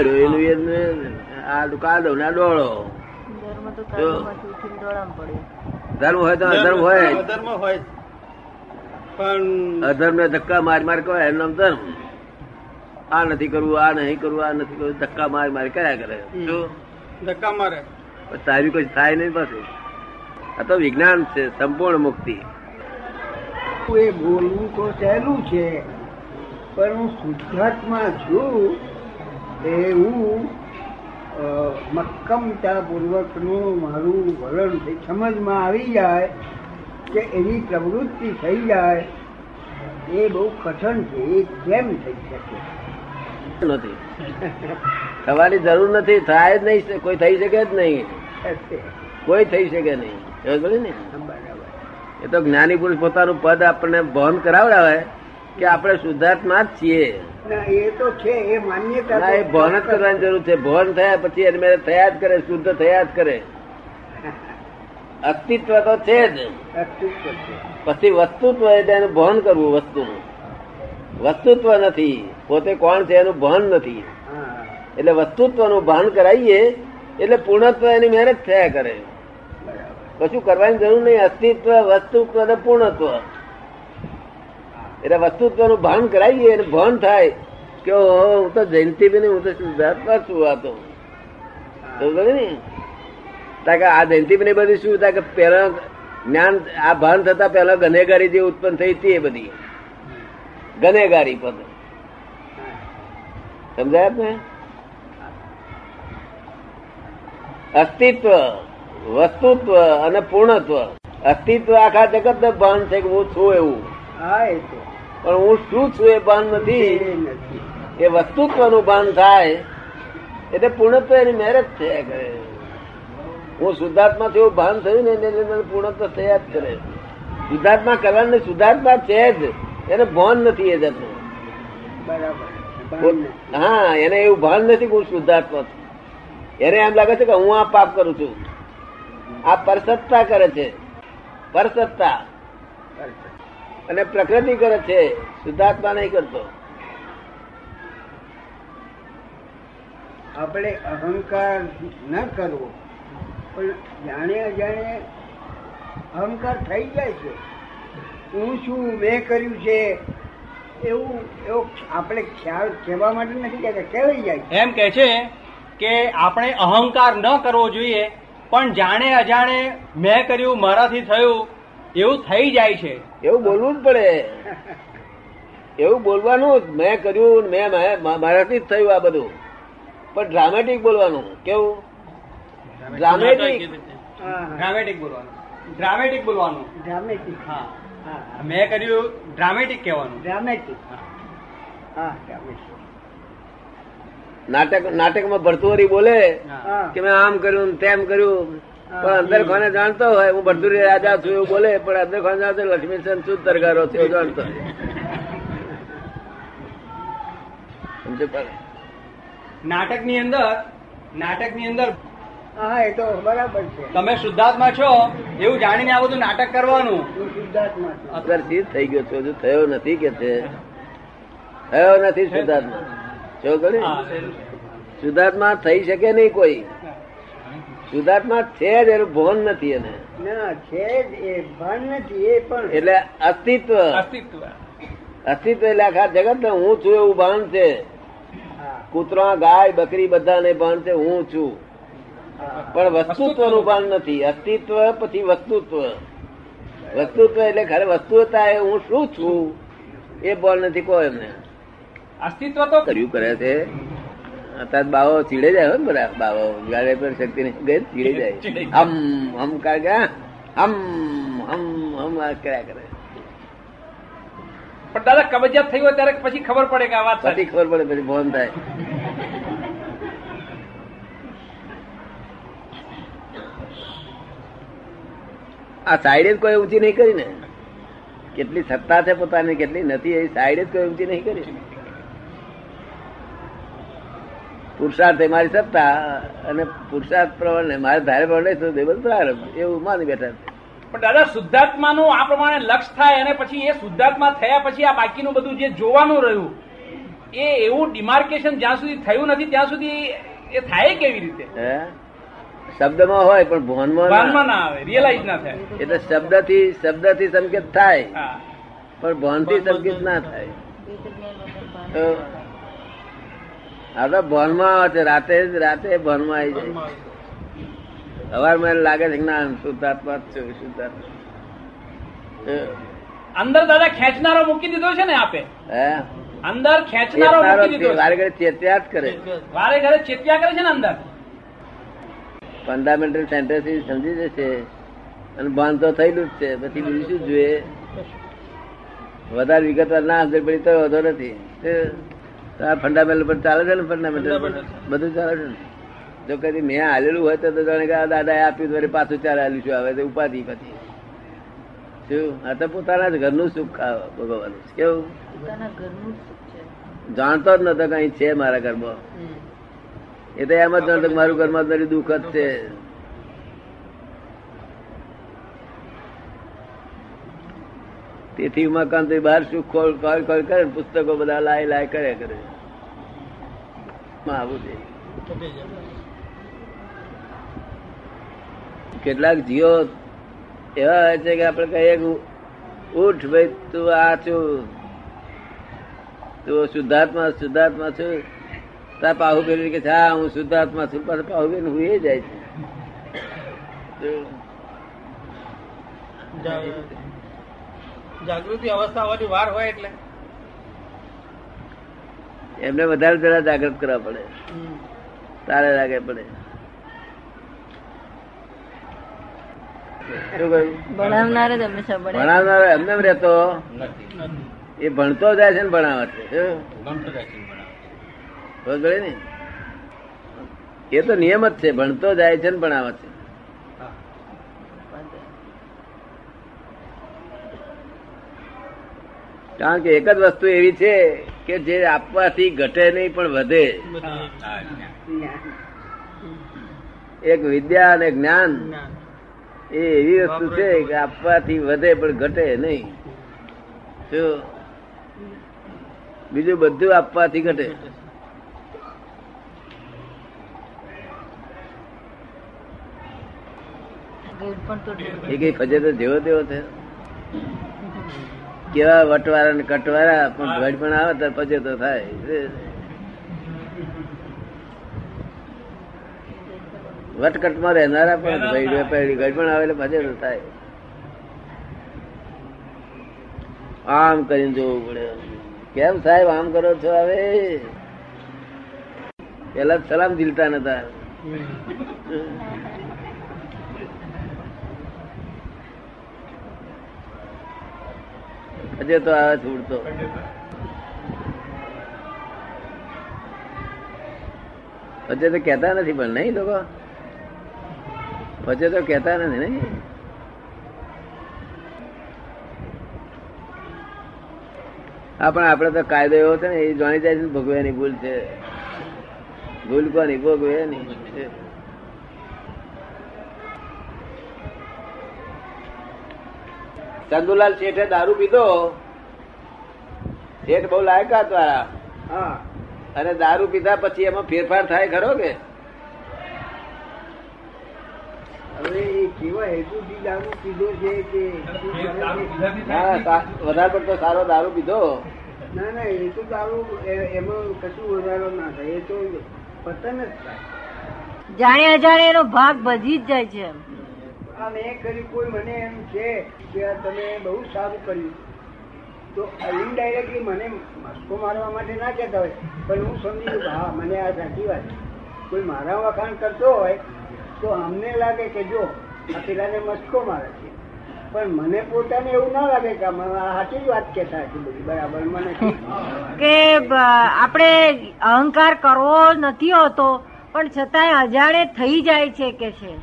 એનું આ ના ડોળો. ધર્મ હોય તો અધર્મ હોય અધર્મ હોય પણ અધર્મ ને ધક્કા માર માર કહે એનું નામ ધર્મ. આ નથી કરવું આ નહીં કરવું આ નથી કરવું ધક્કા માર માર કર્યા કરે. ધક્કા મારે. તારી કોઈ થાય નહીં પાસે આ તો વિજ્ઞાન છે સંપૂર્ણ મુક્તિ. એ બોલવું તો સહેલું છે પણ હું શુદ્ધાત્મા છું એવું અ, મક્કમતા પૂર્વકનું મારું વલણ છે. સમજમાં આવી જાય કે એની પ્રવૃત્તિ થઈ જાય એ બહુ કઠણ છે એ કેમ થઈ શકે? નથી. થવાની જરૂર નથી થાય જ નહીં કોઈ થઈ શકે જ નહીં. કોઈ થઈ શકે નહીં. ને? એ તો જ્ઞાની પુરુષ પોતાનું પદ આપણને બહન કરાવડાવે. કે આપણે શુદ્ધાત્મા જ છીએ. એ તો છે એ માન્યતા એ ભાન જ કરવાની જરૂર છે. ભાન થયા પછી એને મેરે થયા જ કરે શુદ્ધ થયા જ કરે. અસ્તિત્વ તો છે જ. પછી વસ્તુત્વ એટલે એનું ભાન કરવું વસ્તુનું. વસ્તુત્વ નથી. પોતે કોણ છે એનું ભાન નથી. એટલે વસ્તુત્વનું ભાન કરાવીએ એટલે પૂર્ણત્વ એની મહેનત થયા કરે. કશું કરવાની જરૂર નહીં. અસ્તિત્વ વસ્તુત્વ અને પૂર્ણત્વ. એટલે વસ્તુત્વનું ભાન કરાવીએ અને ભાન થાય કે હું તો જયંતિ બી હું તો શુદ્ધાત્મા છું આ તો. ને. તાકે આ જયંતિ બી બધી શું થાય કે પેલા જ્ઞાન, આ ભાન થતા પહેલા ગનેગારી જે ઉત્પન્ન થઈ હતી એ બધી. ગનેગારી પદ. સમજાય ને અસ્તિત્વ, વસ્તુત્વ અને પૂર્ણત્વ. અસ્તિત્વ આખા જગત ભાન છે કે હું છું એવું. હા એ તો. પણ હું શું છું એ ભાન નથી. એ વસ્તુત્વનું ભાન થાય એટલે પૂર્ણત્વ એની મેરેજ થયા કરે હું શુદ્ધાત્મા થયું ભાન થયું ને એને મને પૂર્ણત્વ થયા જ કરે. શુદ્ધાત્મા કલ્યાણ ને શુદ્ધાત્મા છે જ. એને ભાન નથી એ જતું બરાબર. હા એને એવું ભાન નથી હું શુદ્ધાત્મા છું. એને એમ લાગે છે કે હું આ પાપ કરું છું. આ પરસત્તા કરે છે. પરસત્તા. અને પ્રકૃતિ કરે છે શુદ્ધાત્મા નહીં કરતો. આપણે અહંકાર ન કરવો પણ જાણે અજાણે અહંકાર થઈ જાય છે. હું શું મેં કર્યું છે એવું એવો આપણે ખ્યાલ કહેવા માટે નથી કહેતા કહેવાય જાય એમ કે છે કે આપણે અહંકાર ન કરવો જોઈએ પણ જાણે અજાણે મેં કર્યું મારાથી થયું એવું થઈ જાય છે. એવું બોલવું જ પડે. એવું બોલવાનું જ. મેં કર્યું મેં મારાથી જ થયું આ બધું. પણ ડ્રામેટિક બોલવાનું. કેવું? ડ્રામેટિક. ડ્રામેટિક બોલવાનું. ડ્રામેટિક બોલવાનું. ડ્રામેટિક હા. મેં કર્યું ડ્રામેટિક કહેવાનું. ડ્રામેટિક હા. ડ્રામેટિક નાટક નાટકમાં ભરતુરી બોલે કે મેં આમ કર્યું ને તેમ કર્યું. પણ અંદર કોને જાણતો હોય હું ભરતુરી રાજા છું એવું બોલે પણ અંદર કોને જાણતો લક્ષ્મીચંદ શું દરગારો છે એવું જાણતો નાટકની અંદર નાટકની અંદર હા એ તો બરાબર છે. તમે શુદ્ધાત્મા છો એવું જાણીને આ બધું નાટક કરવાનું. શુદ્ધાત્મા છું. અગરથી થઈ ગયો છો હજુ થયો નથી કે છે? થયો નથી શુદ્ધાત્મા. જો કરી શુદ્ધાત્મા થઈ શકે નહીં કોઈ. શુદ્ધાત્મા છે જ એનું ભવન નથી એને. ના છે જ એ ભાન નથી એ પણ એટલે અસ્તિત્વ. અસ્તિત્વ. અસ્તિત્વ એટલે આખા જગત ને હું છું એવું ભાન છે. કૂતરા ગાય બકરી બધાને ભાન છે હું છું. પણ વસ્તુત્વનું ભાન નથી. અસ્તિત્વ પછી વસ્તુત્વ. વસ્તુત્વ એટલે ખરે વસ્તુતા એ હું શું છું? એ બોલ નથી કોઈ એમને. અસ્તિત્વ તો કર્યું કરે છે. અત્યારે બાવો ચીડે જાય હોય ને બધા. બાવો ગાડે પર શક્તિ નહીં. ગઈ ચીડે જાય. હમ હમ કાઢ હમ હમ હમ આ કર્યા કરે. પણ દાદા કબજિયાત થઈ હોય ત્યારે પછી ખબર પડે કે આ વાત પછી ખબર પડે પછી ફોન થાય. આ સાઈડે જ કોઈ ઊંચી નહીં કરી ને. કેટલી સત્તા છે પોતાની કેટલી નથી એ સાઈડે જ કોઈ ઊંચી નહીં કરી. પુરુષાર્થ એ મારી સત્તા અને પુરુષાર્થ પ્રમાણે મારે ધારે પ્રમાણે શું દેવલ પ્રારંભ એવું માની બેઠા છે. પણ દાદા શુદ્ધાત્માનું આ પ્રમાણે લક્ષ થાય અને પછી એ શુદ્ધાત્મા થયા પછી આ બાકીનું બધું જે જોવાનું રહ્યું એ એવું ડિમાર્કેશન જ્યાં સુધી થયું નથી ત્યાં સુધી એ થાય કેવી રીતે? હે? શબ્દમાં હોય પણ ભવનમાં ના. આવે રિયલાઇઝ ના થાય. એટલે શબ્દથી શબ્દથી સંકેત થાય પણ પણ ભોનથી સંકેત ના થાય. તો આ તો ભોનમાં આવે છે રાતે જ રાતે ભોનમાં આવી જાય. સવારમાં એને લાગે છે ના શુદ્ધાત્મા છું શુદ્ધાત્મા. અંદર દાદા ખેંચનારો મૂકી દીધો છે ને આપે? હે? અંદર ખેંચનારો મૂકી દીધો. વારે ઘરે ચેત્યા જ કરે. વારે ઘરે ચેત્યા કરે છે ને અંદર? ફંડામેન્ટલ સેન્ટેન્સ સમજી જશે. અને ભાન તો થયેલું જ છે પછી બીજું શું જોઈએ? વધારે વિગતવાર ના સમજણ પડી તો વધો નથી. તો આ ફંડામેન્ટલ પર ચાલે છે ને ફંડામેન્ટલ બધું ચાલે છે ને? જો કદી મેં હાલેલું હોય તો જાણે કે દાદા દાદાએ આપ્યું તો પાછું ચાલે હાલ્યું છું આવે? તો ઉપાધિ પછી. શું? આ તો પોતાના જ ઘરનું સુખ ખાવા ભોગવવાનું છે. કેવું? જાણતો જ નતો કઈ છે મારા ઘરમાં. એ તો એમ જ નતો મારું ઘરમાં મારી દુઃખ જ છે. તેથી ઉમાકાંત બહાર શું ખોલ કોલ કોલ કરે પુસ્તકો બધા લાય લાય કરે. કરે આવું છે. કેટલાક જીઓ એવા હોય છે કે આપણે કહીએ ઉઠ ભાઈ, તું આ છું. તું શુદ્ધાત્મા શુદ્ધાત્મા છું. તાર પાહુબેન કે હા, હું શુદ્ધાત્મા છું. પાહુ બેન હું એ જાય છે. જાગૃતિ અવસ્થા હોવાની વાર હોય એટલે. એમને વધારે જરા જાગૃત કરવા પડે. તારે લાગે પડે. ભણાવનાર ભણાવનારો એમને એમ રહેતો? એ ભણતો જાય છે ને ભણાવે છે ને? એ તો નિયમ જ છે ભણતો જાય છે ને ભણાવે છે. કારણ કે એક જ વસ્તુ એવી છે કે જે આપવાથી ઘટે નહીં પણ વધે. એક વિદ્યા અને જ્ઞાન એ એવી વસ્તુ છે કે આપવાથી વધે પણ ઘટે નહીં. જો બીજું બધું આપવાથી ઘટે. એ કઈ ફજે તો જેવો તેવો છે કેવા વટવારા ને કટવારા પણ ભેડ પણ આવે તો પછી તો થાય. વટકટમાં રહેનારા પણ પૈડી પણ આવે એટલે તો થાય. આમ કરીને જોવું પડે. કેમ સાહેબ આમ કરો છો હવે? પેલા સલામ દિલતા નતા. હજે તો આવે છે ઉડતો હજે તો કેતા નથી પણ નહીં લોકો? હજે તો કેતા નથી નહીં? હા, પણ આપડે તો કાયદો એવો છે ને, એ જાણી જાય છે ભોગવ્યાની ભૂલ છે. ભૂલ કોની? ભોગવે ચંદુલાલ શેઠે દારૂ પીધો? શેઠ બહુ લાયકાત વાળા. અને દારૂ પીધા પછી એમાં ફેરફાર થાય ખરો કે? હવે એ કેવા હેતુથી દારૂ પીધો છે કે શું કરે છે? હા સા- વધારે પડતો સારો દારૂ પીધો? ના ના એ તો દારૂ એમાં કશું વધારો ના થાય. એ તો પતન જ થાય. જાણે અજાણે એનો ભાગ ભજી જ જાય છે આ મેં કરી કોઈ મને એમ છે કે તમે બહુ સારું કર્યું. તો ઇનડાયરેક્ટલી મને મસ્કો મારવા માટે ના કહેતા હોય, પણ હું સમજી ગયું હા, મને આ સાચી વાત છે. કોઈ મારા વખાણ કરતો હોય, તો અમને લાગે કે જો, આ પેલાને મસ્કો મારે છે. પણ મને પોતાને એવું ના લાગે કે આ સાચી જ વાત કહેતા હશે બધી, બરાબર? મને કે આપણે અહંકાર કરવો નથી હોતો, પણ છતાંય અજાણે થઈ જાય છે કે છે.